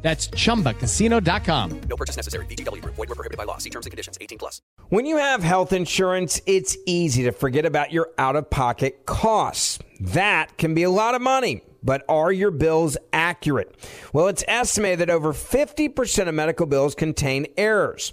That's chumbacasino.com. No purchase necessary. VGW Group. Void were prohibited by law. See terms and conditions. 18 plus. When you have health insurance, it's easy to forget about your out of pocket costs. That can be a lot of money. But are your bills accurate? Well, it's estimated that over 50% of medical bills contain errors.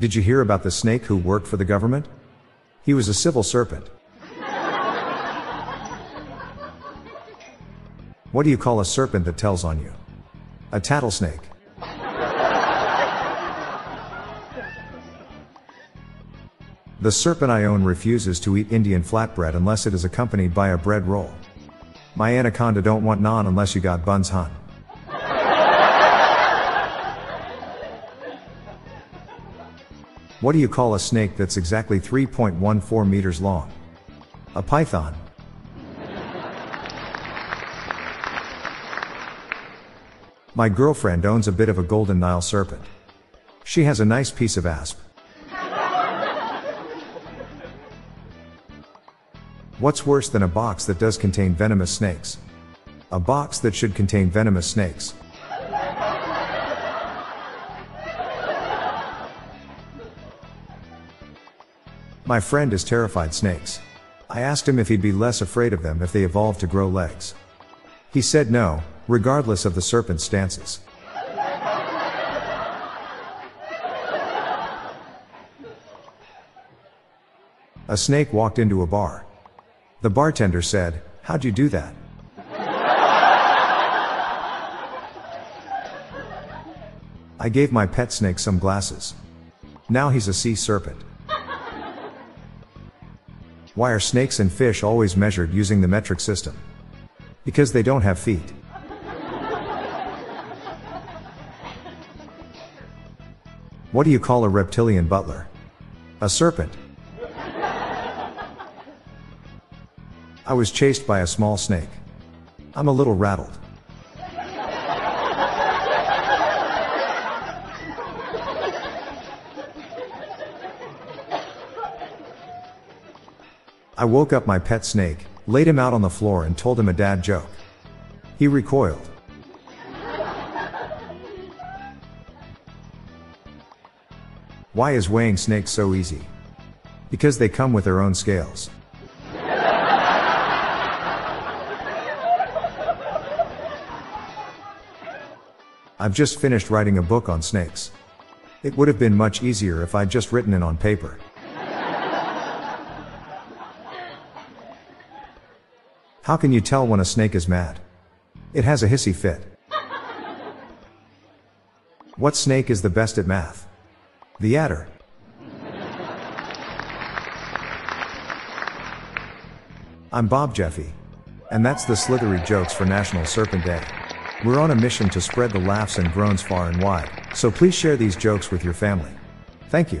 Did you hear about the snake who worked for the government? He was a civil serpent. What do you call a serpent that tells on you? A tattlesnake. The serpent I own refuses to eat Indian flatbread unless it is accompanied by a bread roll. My anaconda don't want naan unless you got buns hun. What do you call a snake that's exactly 3.14 meters long? A python. My girlfriend owns a bit of a golden Nile serpent. She has a nice piece of asp. What's worse than a box that does contain venomous snakes? A box that should contain venomous snakes. My friend is terrified snakes. I asked him if he'd be less afraid of them if they evolved to grow legs. He said no, regardless of the serpent's stances. A snake walked into a bar. The bartender said, How'd you do that? I gave my pet snake some glasses. Now he's a sea serpent. Why are snakes and fish always measured using the metric system? Because they don't have feet. What do you call a reptilian butler? A serpent. I was chased by a small snake. I'm a little rattled. I woke up my pet snake, laid him out on the floor, and told him a dad joke. He recoiled. Why is weighing snakes so easy? Because they come with their own scales. I've just finished writing a book on snakes. It would have been much easier if I'd just written it on paper. How can you tell when a snake is mad? It has a hissy fit. What snake is the best at math? The adder. I'm Bob Jeffy. And that's the slithery jokes for National Serpent Day. We're on a mission to spread the laughs and groans far and wide, so please share these jokes with your family. Thank you.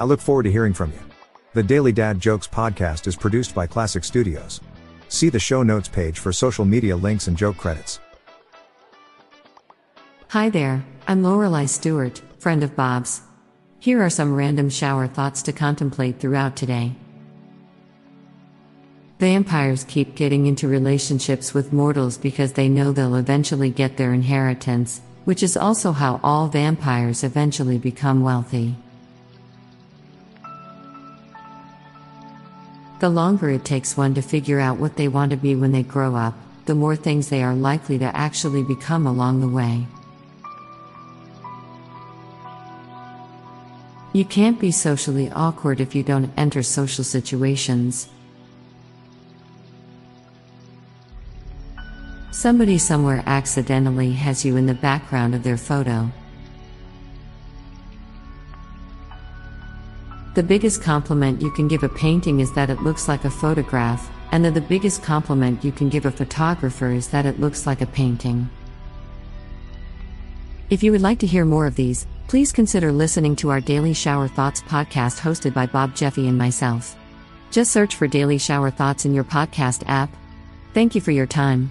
I look forward to hearing from you. The Daily Dad Jokes podcast is produced by Classic Studios. See the show notes page for social media links and joke credits. Hi there, I'm Lorelei Stewart, friend of Bob's. Here are some random shower thoughts to contemplate throughout today. Vampires keep getting into relationships with mortals because they know they'll eventually get their inheritance, which is also how all vampires eventually become wealthy. The longer it takes one to figure out what they want to be when they grow up, the more things they are likely to actually become along the way. You can't be socially awkward if you don't enter social situations. Somebody somewhere accidentally has you in the background of their photo. The biggest compliment you can give a painting is that it looks like a photograph, and that the biggest compliment you can give a photographer is that it looks like a painting. If you would like to hear more of these, please consider listening to our Daily Shower Thoughts podcast hosted by Bob Jeffy and myself. Just search for Daily Shower Thoughts in your podcast app. Thank you for your time.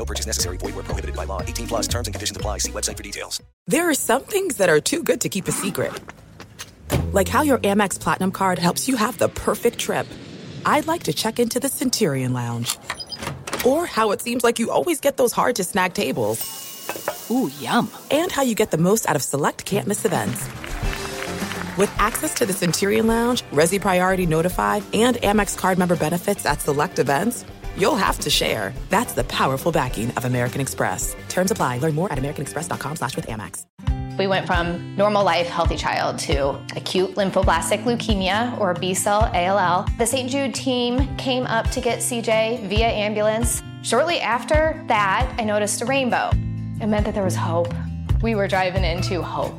No purchase necessary. Void where prohibited by law. 18 plus terms and conditions apply. See website for details. There are some things that are too good to keep a secret. Like how your Amex Platinum card helps you have the perfect trip. I'd like to check into the Centurion Lounge. Or how it seems like you always get those hard to snag tables. Ooh, yum. And how you get the most out of select can't miss events. With access to the Centurion Lounge, Resy Priority Notified, and Amex card member benefits at select events, you'll have to share. That's the powerful backing of American Express. Terms apply. Learn more at americanexpress.com slash with Amex. We went from normal life, healthy child to acute lymphoblastic leukemia or B cell ALL. The St. Jude team came up to get CJ via ambulance. Shortly after that, I noticed a rainbow. It meant that there was hope. We were driving into hope.